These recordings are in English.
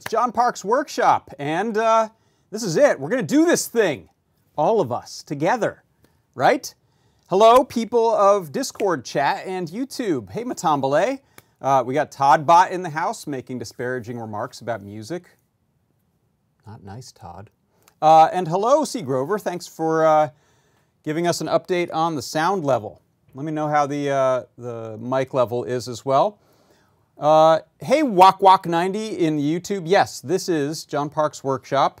It's John Park's Workshop, and uh, this is it. We're going to do this thing, all of us together, right? Hello, people of Discord chat and YouTube. Hey, Matambale. Uh, we got Todd Bot in the house making disparaging remarks about music. Not nice, Todd. Uh, and hello, C. Grover. Thanks for uh, giving us an update on the sound level. Let me know how the, uh, the mic level is as well. Uh, hey, Wok Wok 90 in YouTube. Yes, this is John Park's Workshop.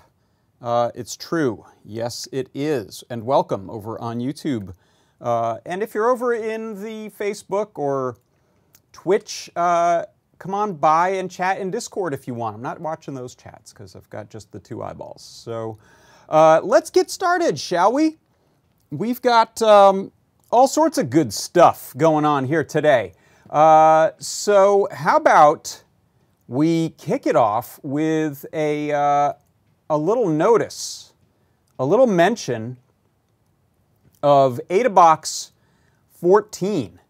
Uh, it's true. Yes, it is. And welcome over on YouTube. Uh, and if you're over in the Facebook or Twitch, uh, come on by and chat in Discord if you want. I'm not watching those chats because I've got just the two eyeballs. So uh, let's get started, shall we? We've got um, all sorts of good stuff going on here today. Uh, so, how about we kick it off with a, uh, a little notice, a little mention of AdaBox 14.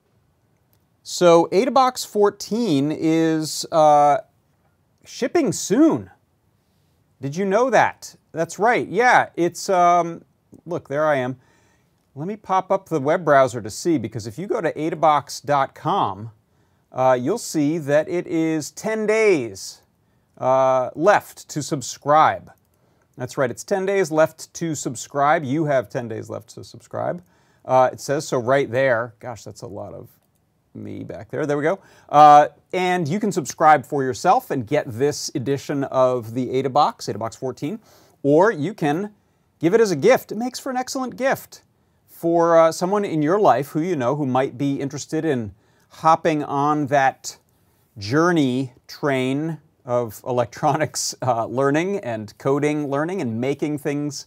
So, AdaBox 14 is uh, shipping soon. Did you know that? That's right. Yeah, it's, um, look, there I am. Let me pop up the web browser to see because if you go to adabox.com, uh, you'll see that it is 10 days uh, left to subscribe. That's right, it's 10 days left to subscribe. You have 10 days left to subscribe. Uh, it says so right there. Gosh, that's a lot of me back there. There we go. Uh, and you can subscribe for yourself and get this edition of the AdaBox, AdaBox 14, or you can give it as a gift. It makes for an excellent gift for uh, someone in your life who you know who might be interested in hopping on that journey train of electronics uh, learning and coding learning and making things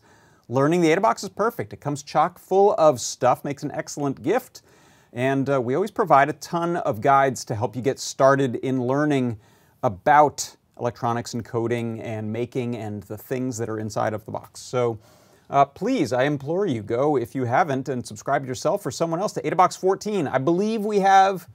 learning. The AdaBox is perfect. It comes chock full of stuff, makes an excellent gift, and uh, we always provide a ton of guides to help you get started in learning about electronics and coding and making and the things that are inside of the box. So uh, please, I implore you, go if you haven't and subscribe yourself or someone else to AdaBox 14. I believe we have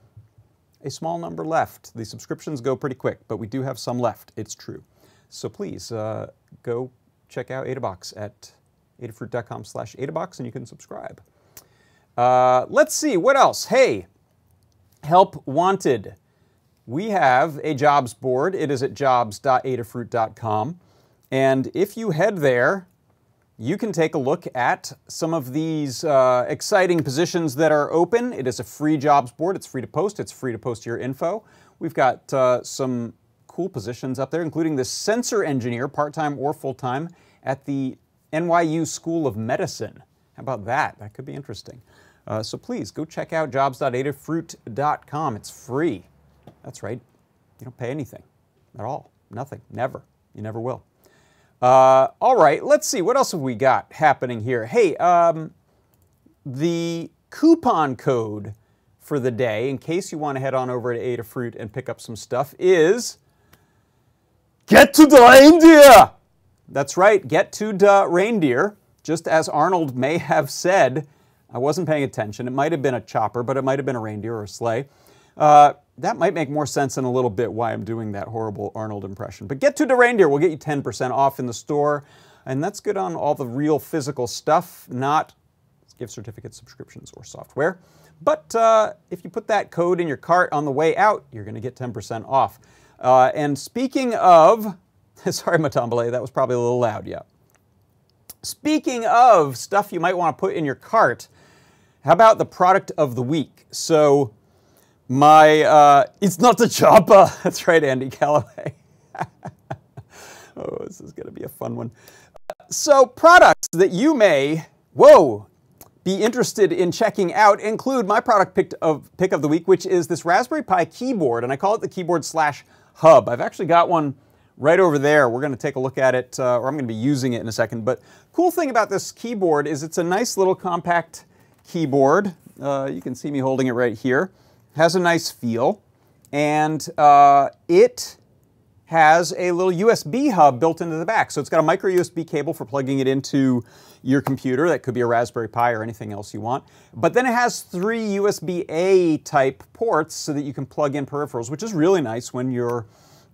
a small number left. The subscriptions go pretty quick, but we do have some left. It's true. So please uh, go check out AdaBox at adafruit.com slash AdaBox and you can subscribe. Uh, let's see, what else? Hey, help wanted. We have a jobs board. It is at jobs.adafruit.com. And if you head there, you can take a look at some of these uh, exciting positions that are open. It is a free jobs board. It's free to post. It's free to post your info. We've got uh, some cool positions up there, including the sensor engineer, part-time or full-time, at the NYU School of Medicine. How about that? That could be interesting. Uh, so please go check out jobs.adafruit.com. It's free. That's right. You don't pay anything at all. Nothing. Never. You never will. Uh, all right, let's see. What else have we got happening here? Hey, um, the coupon code for the day, in case you want to head on over to Adafruit and pick up some stuff, is Get to the Reindeer! That's right, Get to the Reindeer. just as Arnold may have said, I wasn't paying attention. It might have been a chopper, but it might have been a reindeer or a sleigh. Uh, that might make more sense in a little bit why I'm doing that horrible Arnold impression. But get to the reindeer. We'll get you 10% off in the store. And that's good on all the real physical stuff, not gift certificates, subscriptions, or software. But uh, if you put that code in your cart on the way out, you're going to get 10% off. Uh, and speaking of, sorry, Matambale, that was probably a little loud, yeah. Speaking of stuff you might want to put in your cart, how about the product of the week? So, my, uh, it's not a chopper. That's right, Andy Callaway. oh, this is going to be a fun one. So, products that you may, whoa, be interested in checking out include my product pick of, pick of the week, which is this Raspberry Pi keyboard, and I call it the keyboard slash hub. I've actually got one right over there. We're going to take a look at it, uh, or I'm going to be using it in a second. But cool thing about this keyboard is it's a nice little compact keyboard. Uh, you can see me holding it right here. Has a nice feel, and uh, it has a little USB hub built into the back. So it's got a micro USB cable for plugging it into your computer. That could be a Raspberry Pi or anything else you want. But then it has three USB-A type ports so that you can plug in peripherals, which is really nice when you're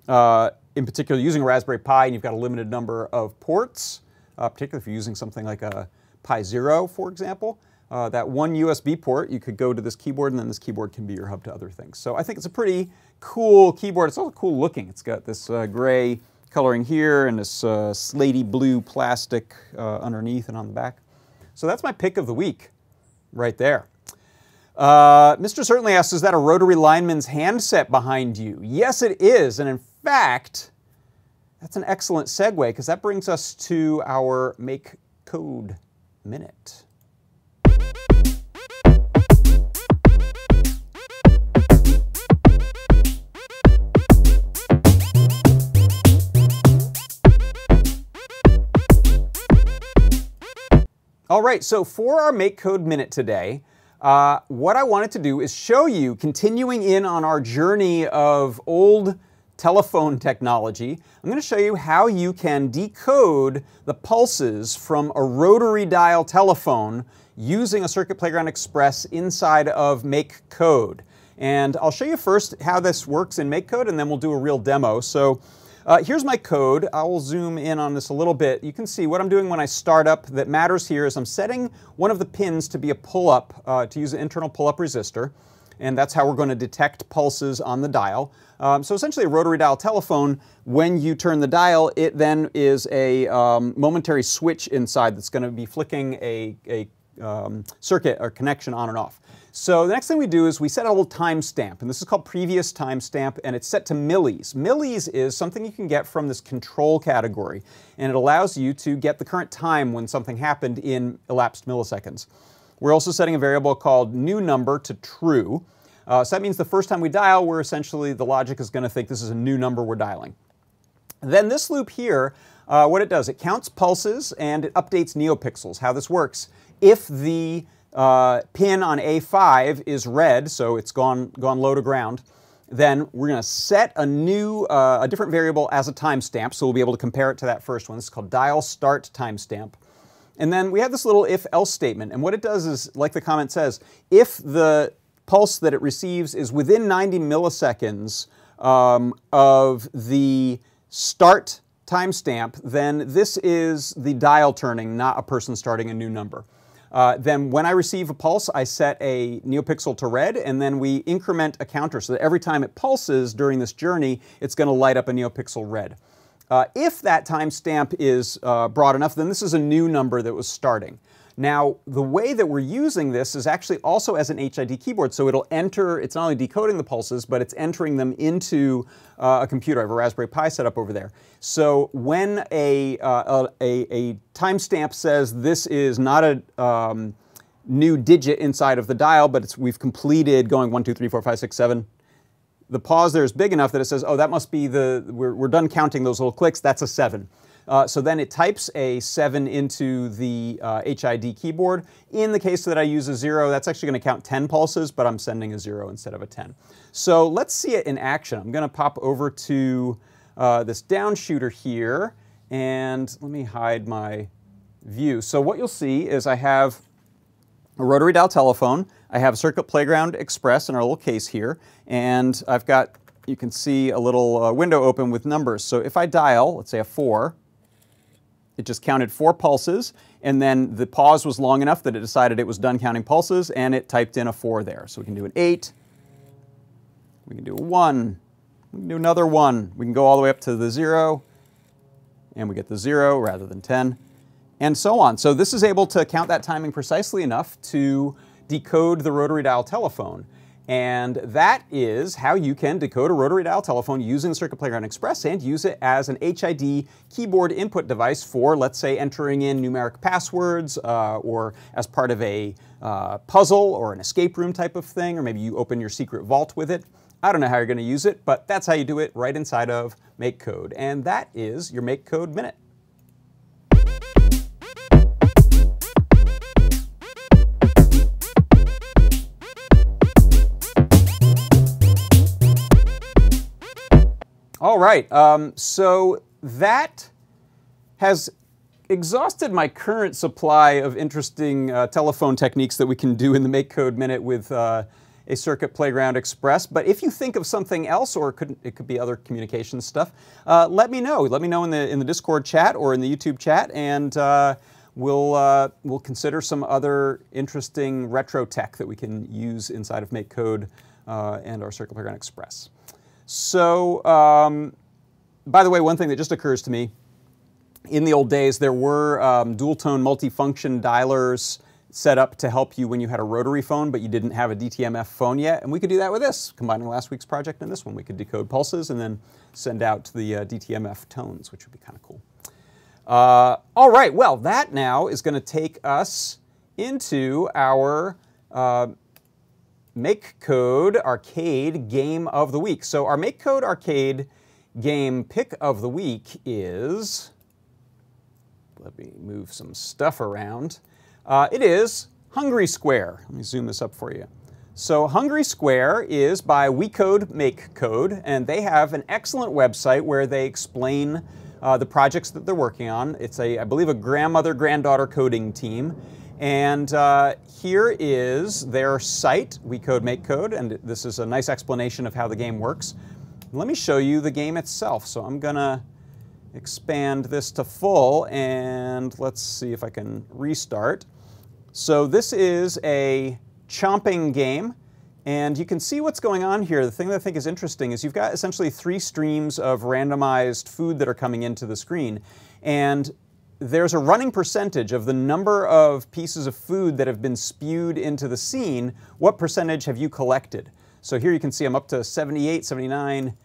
uh, in particular using a Raspberry Pi and you've got a limited number of ports, uh, particularly if you're using something like a Pi Zero, for example. Uh, that one USB port, you could go to this keyboard and then this keyboard can be your hub to other things. So I think it's a pretty cool keyboard. It's also cool looking. It's got this uh, gray coloring here and this uh, slatey blue plastic uh, underneath and on the back. So that's my pick of the week right there. Uh, Mr. Certainly asks, is that a rotary lineman's handset behind you? Yes, it is. And in fact, that's an excellent segue because that brings us to our Make Code Minute. All right, so for our Make Code Minute today, uh, what I wanted to do is show you, continuing in on our journey of old telephone technology, I'm going to show you how you can decode the pulses from a rotary dial telephone using a Circuit Playground Express inside of Make Code. And I'll show you first how this works in Make Code, and then we'll do a real demo. So uh, here's my code. I will zoom in on this a little bit. You can see what I'm doing when I start up that matters here is I'm setting one of the pins to be a pull-up, uh, to use an internal pull-up resistor and that's how we're going to detect pulses on the dial. Um, so essentially a rotary dial telephone, when you turn the dial, it then is a um, momentary switch inside that's going to be flicking a, a um, circuit or connection on and off. So the next thing we do is we set a little timestamp, and this is called previous timestamp, and it's set to millis. Millis is something you can get from this control category, and it allows you to get the current time when something happened in elapsed milliseconds. We're also setting a variable called new number to true. Uh, so that means the first time we dial, we're essentially, the logic is going to think this is a new number we're dialing. Then this loop here, uh, what it does, it counts pulses and it updates neopixels. How this works, if the uh, pin on A5 is red, so it's gone, gone low to ground, then we're going to set a new, uh, a different variable as a timestamp, so we'll be able to compare it to that first one. This is called dial start timestamp. And then we have this little if-else statement, and what it does is, like the comment says, if the pulse that it receives is within 90 milliseconds um, of the start timestamp, then this is the dial turning, not a person starting a new number. Uh, then when I receive a pulse, I set a neopixel to red, and then we increment a counter so that every time it pulses during this journey, it's going to light up a neopixel red. Uh, if that timestamp is uh, broad enough, then this is a new number that was starting. Now, the way that we're using this is actually also as an HID keyboard, so it'll enter, it's not only decoding the pulses, but it's entering them into uh, a computer. I have a Raspberry Pi set up over there. So when a, uh, a, a timestamp says this is not a um, new digit inside of the dial, but we've completed going 1, 2, 3, 4, 5, 6, 7, the pause there is big enough that it says, oh, that must be the, we're, we're done counting those little clicks, that's a 7. Uh, so then it types a 7 into the uh, HID keyboard. In the case that I use a 0, that's actually going to count 10 pulses, but I'm sending a 0 instead of a 10. So let's see it in action. I'm going to pop over to uh, this down shooter here, and let me hide my view. So what you'll see is I have a rotary dial telephone. I have Circuit Playground Express in our little case here, and I've got, you can see a little uh, window open with numbers. So if I dial, let's say a 4, it just counted four pulses, and then the pause was long enough that it decided it was done counting pulses, and it typed in a 4 there. So we can do an 8, we can do a 1, we can do another 1, we can go all the way up to the 0, and we get the 0 rather than 10 and so on. So this is able to count that timing precisely enough to decode the rotary dial telephone. And that is how you can decode a rotary dial telephone using Circuit Playground Express and use it as an HID keyboard input device for, let's say, entering in numeric passwords uh, or as part of a uh, puzzle or an escape room type of thing, or maybe you open your secret vault with it. I don't know how you're going to use it, but that's how you do it right inside of MakeCode. And that is your MakeCode Minute. All right, um, so that has exhausted my current supply of interesting uh, telephone techniques that we can do in the MakeCode Minute with uh, a Circuit Playground Express. But if you think of something else, or it could, it could be other communication stuff, uh, let me know. Let me know in the, in the Discord chat or in the YouTube chat, and uh, we'll, uh, we'll consider some other interesting retro tech that we can use inside of MakeCode uh, and our Circuit Playground Express. So, um, by the way, one thing that just occurs to me, in the old days, there were um, dual tone multifunction dialers set up to help you when you had a rotary phone, but you didn't have a DTMF phone yet. And we could do that with this, combining last week's project and this one. We could decode pulses and then send out the uh, DTMF tones, which would be kind of cool. Uh, all right, well, that now is going to take us into our uh, MakeCode Arcade Game of the Week. So our MakeCode Arcade game pick of the week is, let me move some stuff around. Uh, it is Hungry Square. Let me zoom this up for you. So Hungry Square is by WeCode MakeCode, and they have an excellent website where they explain uh, the projects that they're working on. It's a, I believe, a grandmother-granddaughter coding team. And uh, here is their site, We code make code, and this is a nice explanation of how the game works. Let me show you the game itself. So I'm gonna expand this to full and let's see if I can restart. So this is a chomping game and you can see what's going on here. The thing that I think is interesting is you've got essentially three streams of randomized food that are coming into the screen. And there's a running percentage of the number of pieces of food that have been spewed into the scene. What percentage have you collected? So here you can see I'm up to 78, 79,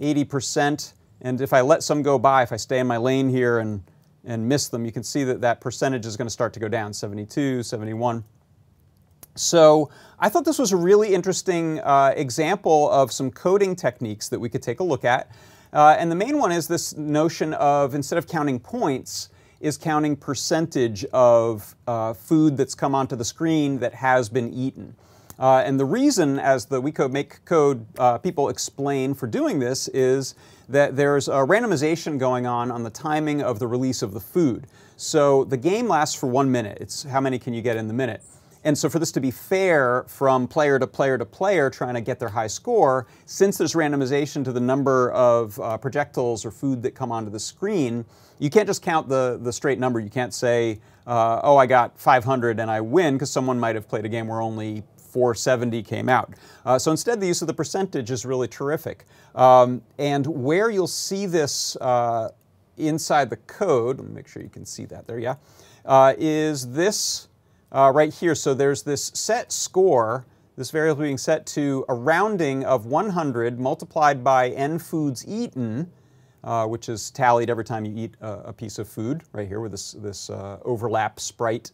80%. And if I let some go by, if I stay in my lane here and, and miss them, you can see that that percentage is going to start to go down, 72, 71. So I thought this was a really interesting uh, example of some coding techniques that we could take a look at. Uh, and the main one is this notion of instead of counting points, is counting percentage of uh, food that's come onto the screen that has been eaten. Uh, and the reason, as the WeCode Make Code uh, people explain for doing this, is that there's a randomization going on on the timing of the release of the food. So the game lasts for one minute. It's how many can you get in the minute. And so for this to be fair from player to player to player trying to get their high score, since there's randomization to the number of uh, projectiles or food that come onto the screen, you can't just count the, the straight number. You can't say, uh, oh, I got 500 and I win, because someone might have played a game where only 470 came out. Uh, so instead, the use of the percentage is really terrific. Um, and where you'll see this uh, inside the code, let me make sure you can see that there, yeah, uh, is this uh, right here. So there's this set score, this variable being set to a rounding of 100 multiplied by n foods eaten, uh, which is tallied every time you eat a, a, piece of food, right here with this, this uh, overlap sprite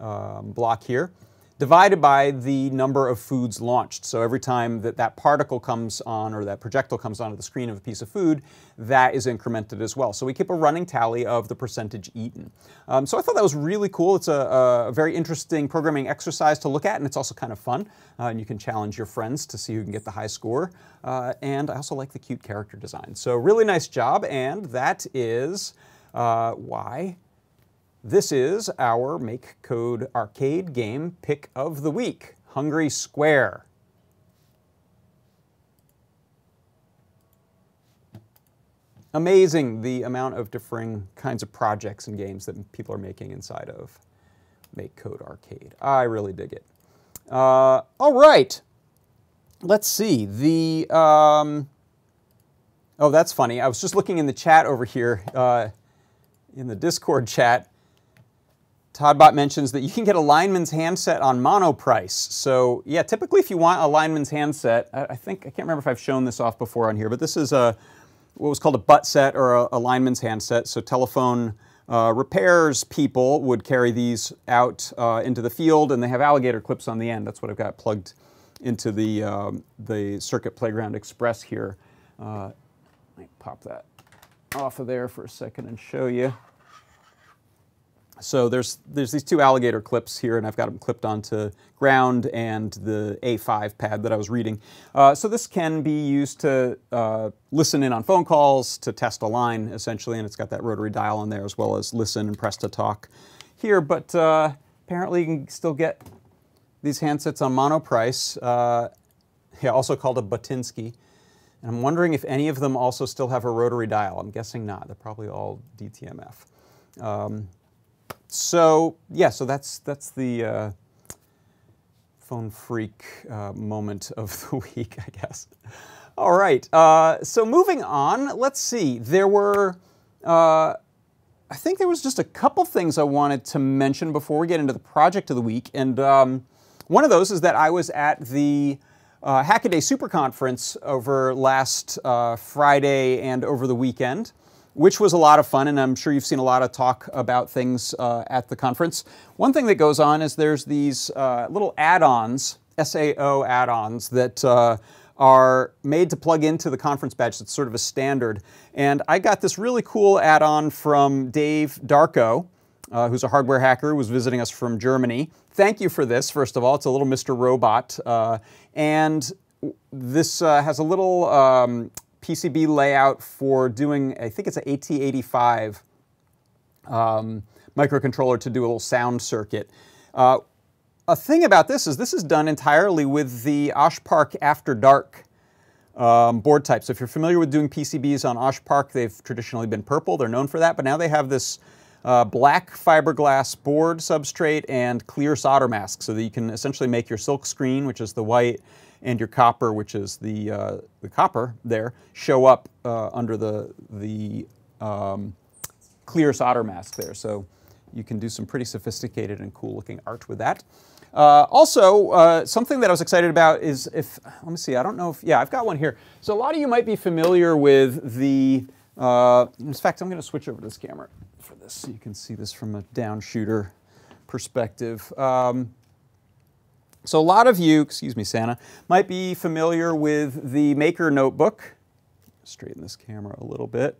um, block here divided by the number of foods launched. So every time that that particle comes on or that projectile comes onto the screen of a piece of food, that is incremented as well. So we keep a running tally of the percentage eaten. Um, so I thought that was really cool. It's a, a, very interesting programming exercise to look at, and it's also kind of fun. Uh, and you can challenge your friends to see who can get the high score. Uh, and I also like the cute character design. So really nice job, and that is uh, why This is our Make Code arcade game pick of the week, Hungry Square. Amazing the amount of differing kinds of projects and games that people are making inside of Make Code Arcade. I really dig it. Uh, all right, let's see. The um, oh, that's funny. I was just looking in the chat over here, uh, in the Discord chat. Toddbot mentions that you can get a lineman's handset on Monoprice. So yeah, typically if you want a lineman's handset, I, I think I can't remember if I've shown this off before on here, but this is a what was called a butt set or a, a lineman's handset. So telephone uh, repairs people would carry these out uh, into the field, and they have alligator clips on the end. That's what I've got plugged into the, um, the Circuit Playground Express here. Uh, let me pop that off of there for a second and show you. So there's, there's these two alligator clips here, and I've got them clipped onto ground and the A5 pad that I was reading. Uh, so this can be used to uh, listen in on phone calls, to test a line, essentially, and it's got that rotary dial in there as well as listen and press to talk here. But uh, apparently you can still get these handsets on Monoprice, uh, yeah, also called a Butinsky. And I'm wondering if any of them also still have a rotary dial. I'm guessing not. They're probably all DTMF. Um, so yeah, so that's that's the uh, phone phreak uh, moment of the week, I guess. All right, uh, so moving on, let's see. There were, uh, I think there was just a couple things I wanted to mention before we get into the project of the week, and um, one of those is that I was at the uh, Hackaday Super Conference over last uh, Friday and over the weekend which was a lot of fun, and I'm sure you've seen a lot of talk about things uh, at the conference. One thing that goes on is there's these uh, little add-ons, SAO add-ons, that uh, are made to plug into the conference badge. It's sort of a standard. And I got this really cool add-on from Dave Darko, uh, who's a hardware hacker who was visiting us from Germany. Thank you for this, first of all. It's a little Mr. Robot. Uh, and this uh, has a little um, PCB layout for doing, I think it's an AT85 um, microcontroller to do a little sound circuit. Uh, a thing about this is this is done entirely with the OshPark After Dark um, board type. So if you're familiar with doing PCBs on OshPark, they've traditionally been purple. They're known for that, but now they have this uh, black fiberglass board substrate and clear solder mask so that you can essentially make your silk screen, which is the white, and your copper, which is the, uh, the copper there, show up uh, under the, the um, clear solder mask there. So you can do some pretty sophisticated and cool looking art with that. Uh, also, uh, something that I was excited about is if, let me see, I don't know if, yeah, I've got one here. So a lot of you might be familiar with the, uh, in fact, I'm going to switch over to this camera for this so you can see this from a down shooter perspective. Um, so a lot of you, excuse me, Santa, might be familiar with the Maker Notebook. Straighten this camera a little bit.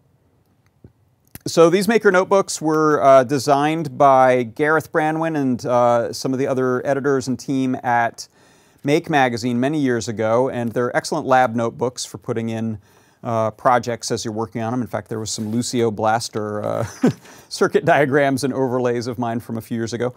So these Maker Notebooks were uh, designed by Gareth Branwyn and uh, some of the other editors and team at Make Magazine many years ago, and they're excellent lab notebooks for putting in uh, projects as you're working on them. In fact, there was some Lucio Blaster uh, circuit diagrams and overlays of mine from a few years ago.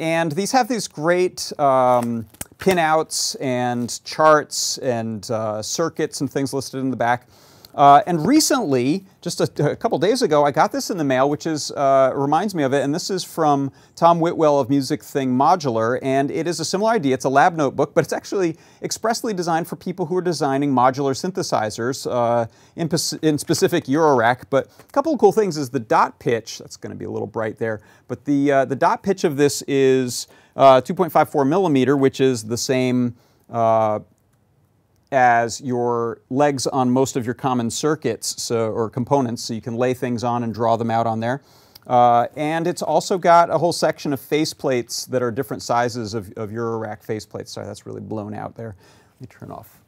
And these have these great um, pinouts and charts and uh, circuits and things listed in the back. Uh, and recently, just a, a, couple days ago, I got this in the mail, which is uh, reminds me of it. And this is from Tom Whitwell of Music Thing Modular, and it is a similar idea. It's a lab notebook, but it's actually expressly designed for people who are designing modular synthesizers uh, in, in, specific Eurorack. But a couple of cool things is the dot pitch. That's going to be a little bright there, but the uh, the dot pitch of this is uh, 2.54 millimeter, which is the same uh, as your legs on most of your common circuits so, or components, so you can lay things on and draw them out on there. Uh, and it's also got a whole section of faceplates that are different sizes of, of Eurorack faceplates. Sorry, that's really blown out there. Let me turn off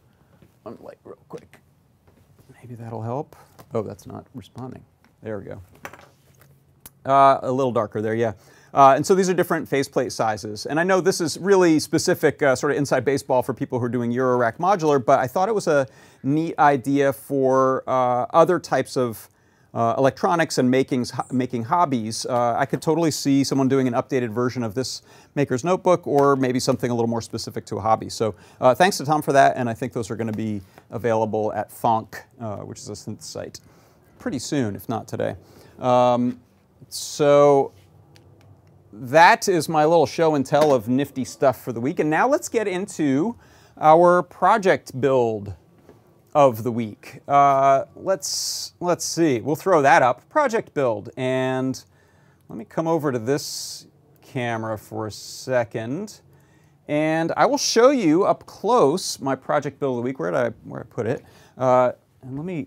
one light real quick. Maybe that'll help. Oh, that's not responding. There we go. Uh, a little darker there, yeah. Uh, and so these are different faceplate sizes. And I know this is really specific uh, sort of inside baseball for people who are doing Eurorack modular, but I thought it was a neat idea for uh, other types of uh, electronics and making, making hobbies, uh, I could totally see someone doing an updated version of this Maker's Notebook or maybe something a little more specific to a hobby. So uh, thanks to Tom for that, and I think those are going to be available at uh, which is a synth site, pretty soon, if not today. Um, so that is my little show and tell of nifty stuff for the week. And now let's get into our project build of the week. Uh, let's, let's see, we'll throw that up. Project build, and let me come over to this camera for a second. And I will show you up close my project build of the week. Where did I, where I put it? Uh, and let me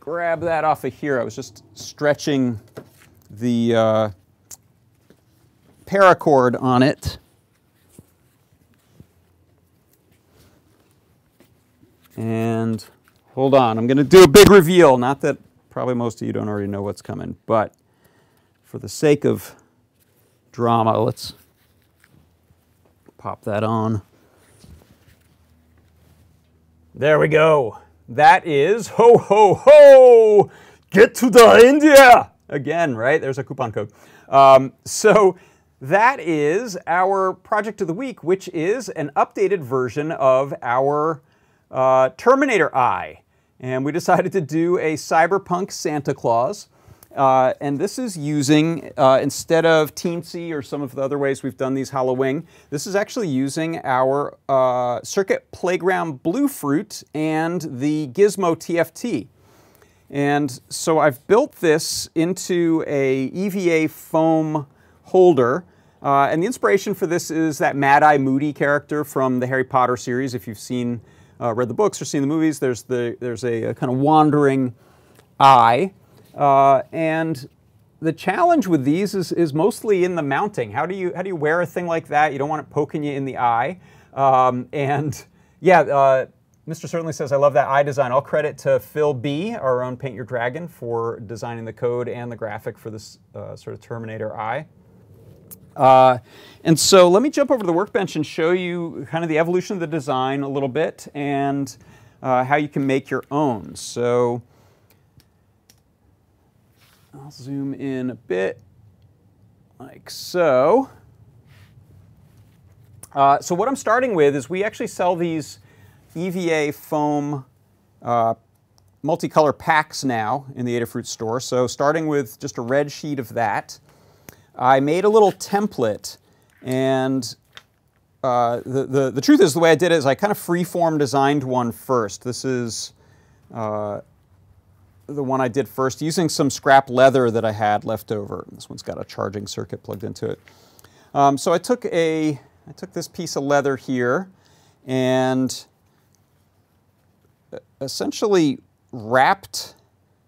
grab that off of here. I was just stretching the uh, paracord on it. And hold on, I'm going to do a big reveal. Not that probably most of you don't already know what's coming, but for the sake of drama, let's pop that on. There we go. That is ho ho ho! Get to the India again, right? There's a coupon code. Um, so that is our project of the week, which is an updated version of our uh, Terminator Eye. And we decided to do a cyberpunk Santa Claus. Uh, and this is using, uh, instead of Teensy or some of the other ways we've done these Halloween, this is actually using our uh, Circuit Playground Bluefruit and the Gizmo TFT. And so I've built this into a EVA foam holder. Uh, and the inspiration for this is that Mad Eye Moody character from the Harry Potter series. If you've seen uh, read the books or seen the movies, there's, the, there's a, a kind of wandering eye. Uh, and the challenge with these is, is mostly in the mounting. How do, you, how do you wear a thing like that? You don't want it poking you in the eye. Um, and yeah, uh, Mr. Certainly says, I love that eye design. All credit to Phil B., our own Paint Your Dragon, for designing the code and the graphic for this uh, sort of Terminator eye. Uh, and so let me jump over to the workbench and show you kind of the evolution of the design a little bit and uh, how you can make your own. So I'll zoom in a bit like so. Uh, so what I'm starting with is we actually sell these EVA foam uh, multicolor packs now in the Adafruit store. So starting with just a red sheet of that, I made a little template and uh, the, the, the, truth is the way I did it is I kind of freeform designed one first. This is uh, the one I did first using some scrap leather that I had left over. This one's got a charging circuit plugged into it. Um, so I took a, I took this piece of leather here and essentially wrapped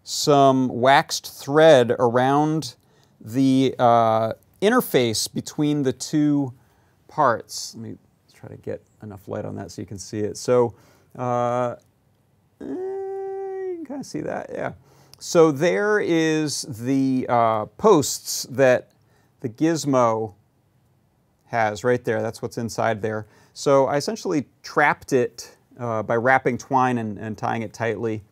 some waxed thread around the uh, interface between the two parts. Let me try to get enough light on that so you can see it. So uh, eh, you can kind of see that, yeah. So there is the uh, posts that the gizmo has right there. That's what's inside there. So I essentially trapped it uh, by wrapping twine and, and tying it tightly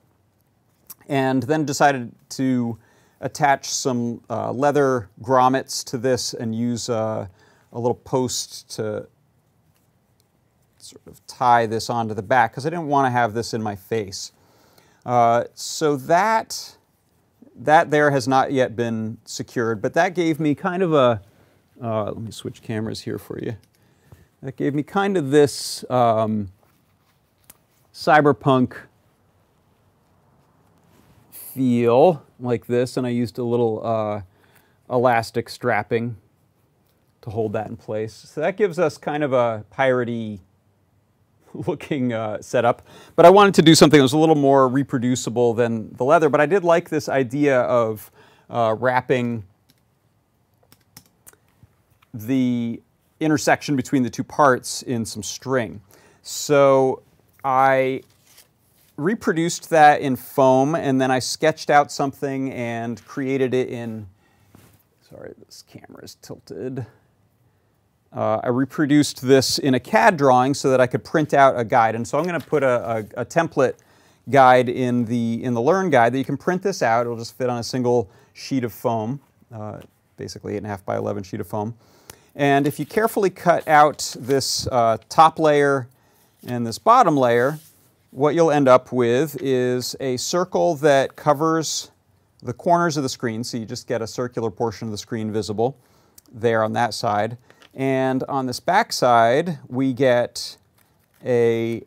and then decided to attach some uh, leather grommets to this and use uh, a little post to sort of tie this onto the back because I didn't want to have this in my face. Uh, so that, that there has not yet been secured, but that gave me kind of a, uh, let me switch cameras here for you. That gave me kind of this um, cyberpunk feel like this, and I used a little uh, elastic strapping to hold that in place. So that gives us kind of a piratey looking uh, setup. But I wanted to do something that was a little more reproducible than the leather, but I did like this idea of uh, wrapping the intersection between the two parts in some string. So I reproduced that in foam and then I sketched out something and created it in, sorry, this camera is tilted. Uh, I reproduced this in a CAD drawing so that I could print out a guide. And so I'm going to put a, a, a, template guide in the in the Learn guide that you can print this out. It'll just fit on a single sheet of foam, uh, basically eight and a half by 11 sheet of foam. And if you carefully cut out this uh, top layer and this bottom layer, what you'll end up with is a circle that covers the corners of the screen, so you just get a circular portion of the screen visible there on that side. And on this back side, we get a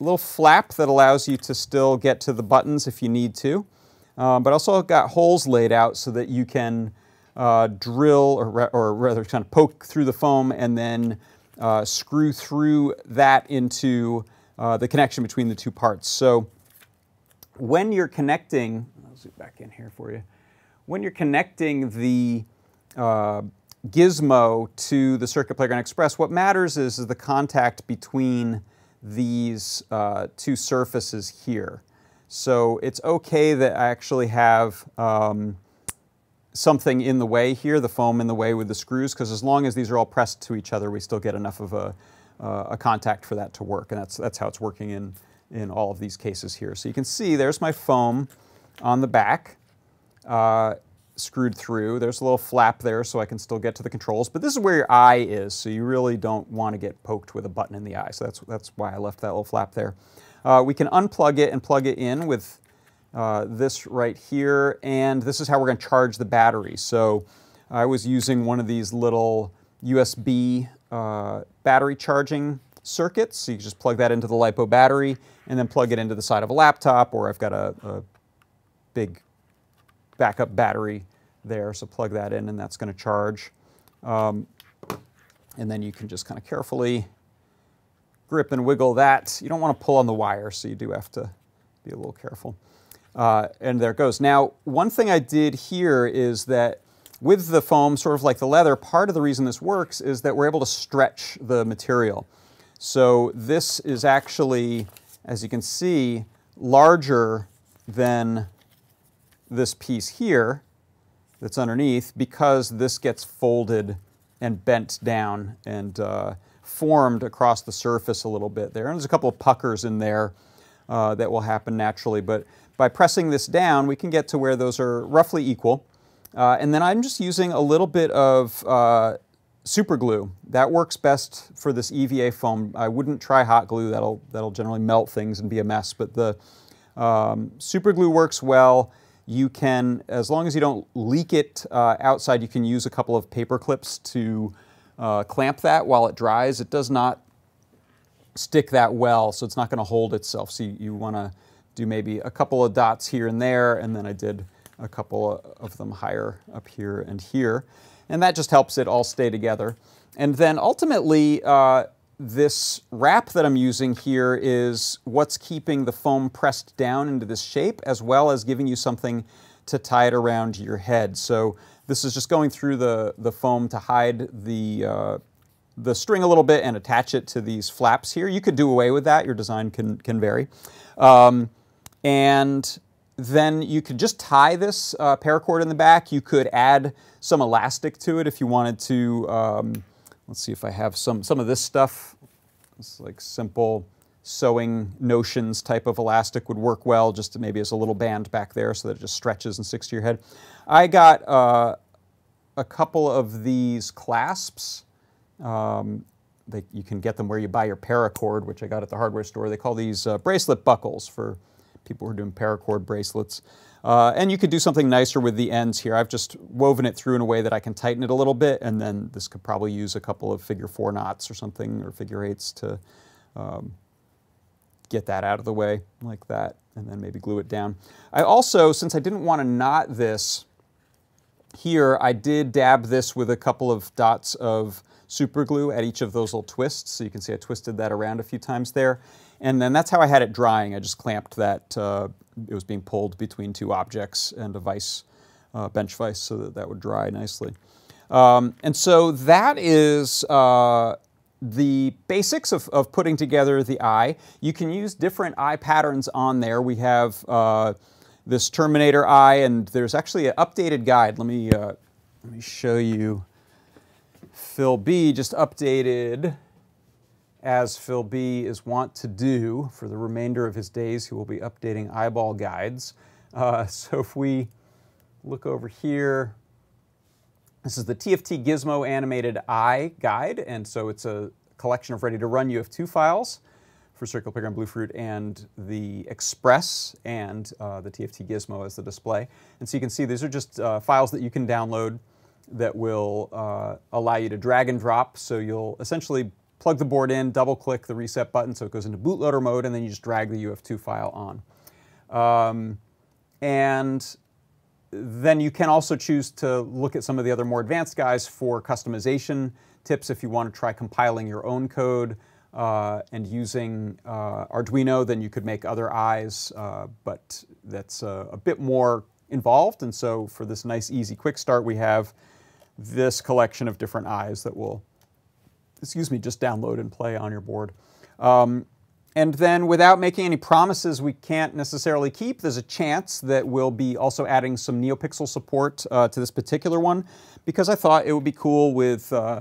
little flap that allows you to still get to the buttons if you need to. Um, but also got holes laid out so that you can uh, drill, or, or, rather kind of poke through the foam and then uh, screw through that into uh, the connection between the two parts. So when you're connecting, I'll zoom back in here for you. When you're connecting the uh, gizmo to the Circuit Playground Express, what matters is, is the contact between these uh, two surfaces here. So it's okay that I actually have um, something in the way here, the foam in the way with the screws, because as long as these are all pressed to each other, we still get enough of a, a contact for that to work. And that's, that's how it's working in, in all of these cases here. So you can see there's my foam on the back. Uh, screwed through. There's a little flap there so I can still get to the controls, but this is where your eye is, so you really don't want to get poked with a button in the eye, so that's, that's why I left that little flap there. Uh, we can unplug it and plug it in with uh, this right here, and this is how we're going to charge the battery. So I was using one of these little USB uh, battery charging circuits, so you just plug that into the LiPo battery and then plug it into the side of a laptop, or I've got a, a big backup battery there, so plug that in and that's going to charge. Um, and then you can just kind of carefully grip and wiggle that. You don't want to pull on the wire, so you do have to be a little careful. Uh, and there it goes. Now, one thing I did here is that with the foam, sort of like the leather, part of the reason this works is that we're able to stretch the material. So this is actually, as you can see, larger than this piece here that's underneath because this gets folded and bent down and uh, formed across the surface a little bit there. And there's a couple of puckers in there uh, that will happen naturally, but by pressing this down, we can get to where those are roughly equal. Uh, and then I'm just using a little bit of uh, super glue. That works best for this EVA foam. I wouldn't try hot glue. That'll, that'll generally melt things and be a mess. But the um, super glue works well. You can, as long as you don't leak it uh, outside, you can use a couple of paper clips to uh, clamp that while it dries. It does not stick that well, so it's not going to hold itself. So you, you want to do maybe a couple of dots here and there, and then I did a couple of them higher up here and here. And that just helps it all stay together. And then ultimately, uh, this wrap that I'm using here is what's keeping the foam pressed down into this shape as well as giving you something to tie it around your head. So this is just going through the, the foam to hide the, uh, the string a little bit and attach it to these flaps here. You could do away with that. Your design can, can vary. Um, and then you could just tie this uh, paracord in the back. You could add some elastic to it if you wanted to um, Let's see if I have some, some of this stuff. It's like simple sewing notions type of elastic would work well, just maybe as a little band back there so that it just stretches and sticks to your head. I got uh, a couple of these clasps. Um, they, you can get them where you buy your paracord, which I got at the hardware store. They call these uh, bracelet buckles for people who are doing paracord bracelets. Uh, and you could do something nicer with the ends here. I've just woven it through in a way that I can tighten it a little bit, and then this could probably use a couple of figure four knots or something, or figure eights to um, get that out of the way like that, and then maybe glue it down. I also, since I didn't want to knot this here, I did dab this with a couple of dots of super glue at each of those little twists. So you can see I twisted that around a few times there. And then that's how I had it drying. I just clamped that uh, it was being pulled between two objects and a vise, uh, bench vise, so that that would dry nicely. Um, and so that is uh, the basics of, of, putting together the eye. You can use different eye patterns on there. We have uh, this Terminator eye, and there's actually an updated guide. Let me, uh, let me show you. Phil B just updated as Phil B is wont to do for the remainder of his days, he will be updating eyeball guides. Uh, so if we look over here, this is the TFT Gizmo animated eye guide, and so it's a collection of ready to run UF2 files for Circuit, Playground Bluefruit and the Express and uh, the TFT Gizmo as the display. And so you can see these are just uh, files that you can download that will uh, allow you to drag and drop. So you'll essentially plug the board in, double click the reset button so it goes into bootloader mode, and then you just drag the UF2 file on. Um, and then you can also choose to look at some of the other more advanced guys for customization tips if you want to try compiling your own code uh, and using uh, Arduino, then you could make other eyes, uh, but that's a bit more involved. And so for this nice, easy, quick start, we have this collection of different eyes that will, excuse me, just download and play on your board. Um, and then without making any promises we can't necessarily keep, there's a chance that we'll be also adding some NeoPixel support uh, to this particular one because I thought it would be cool with uh,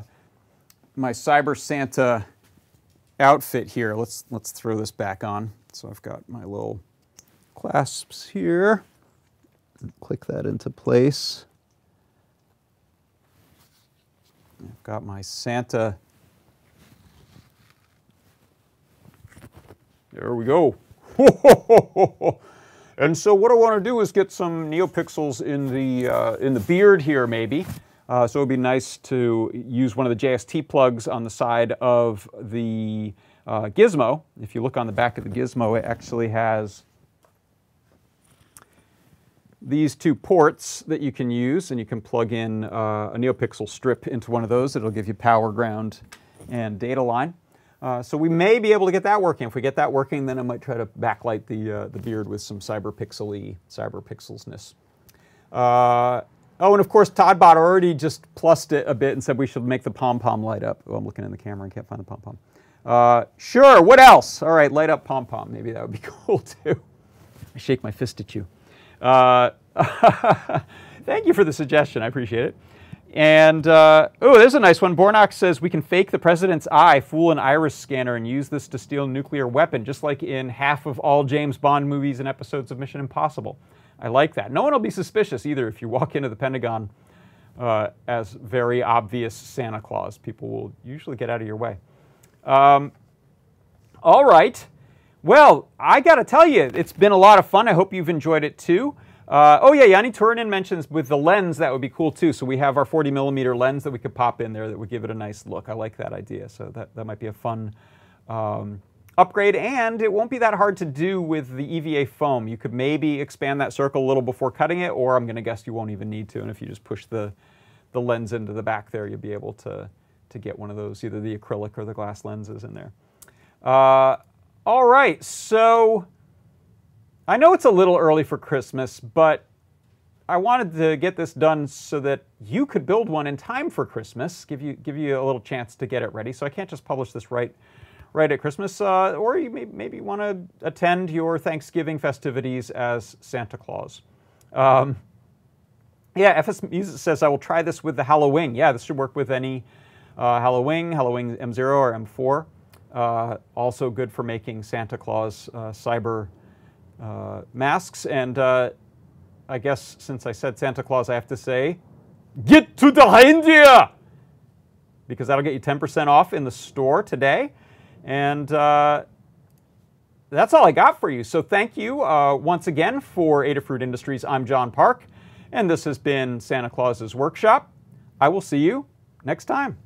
my Cyber Santa outfit here. Let's, let's throw this back on. So I've got my little clasps here. Click that into place. I've got my Santa. There we go. and so what I want to do is get some NeoPixels in the, uh, in the beard here maybe. Uh, so it would be nice to use one of the JST plugs on the side of the uh, gizmo. If you look on the back of the gizmo, it actually has these two ports that you can use, and you can plug in uh, a NeoPixel strip into one of those. It'll give you power, ground, and data line. Uh, so we may be able to get that working. If we get that working, then I might try to backlight the, uh, the beard with some cyber pixely, cyber pixelsness. Uh, Oh, and of course, todbot already just plussed it a bit and said we should make the pom-pom light up. Oh, I'm looking in the camera and can't find the pom-pom. Uh, sure, what else? All right, light up pom-pom. Maybe that would be cool, too. I shake my fist at you. Uh, thank you for the suggestion. I appreciate it. And, uh, oh, there's a nice one. Bornox says we can fake the president's eye, fool an iris scanner, and use this to steal a nuclear weapon, just like in half of all James Bond movies and episodes of Mission Impossible. I like that. No one will be suspicious either if you walk into the Pentagon uh, as very obvious Santa Claus. People will usually get out of your way. Um, all right. Well, I got to tell you, it's been a lot of fun. I hope you've enjoyed it too. Uh, oh yeah, Yanni Turunen mentions with the lens that would be cool too. So we have our 40 millimeter lens that we could pop in there that would give it a nice look. I like that idea. So that, that might be a fun um, upgrade, and it won't be that hard to do with the EVA foam. You could maybe expand that circle a little before cutting it, or I'm going to guess you won't even need to. And if you just push the, the lens into the back there, you'll be able to, to get one of those, either the acrylic or the glass lenses in there. Uh, all right, so I know it's a little early for Christmas, but I wanted to get this done so that you could build one in time for Christmas, give you, give you a little chance to get it ready. So I can't just publish this right right at Christmas, uh, or you may, maybe want to attend your Thanksgiving festivities as Santa Claus. Um, yeah, FS Music says I will try this with the Halloween. Yeah, this should work with any uh, HalloWing, HalloWing M0 or M4. Uh, also good for making Santa Claus uh, cyber uh, masks. And uh, I guess since I said Santa Claus, I have to say, get to the reindeer! Because that'll get you 10% off in the store today. And uh, that's all I got for you. So thank you uh, once again for Adafruit Industries. I'm John Park, and this has been Santa Claus's Workshop. I will see you next time.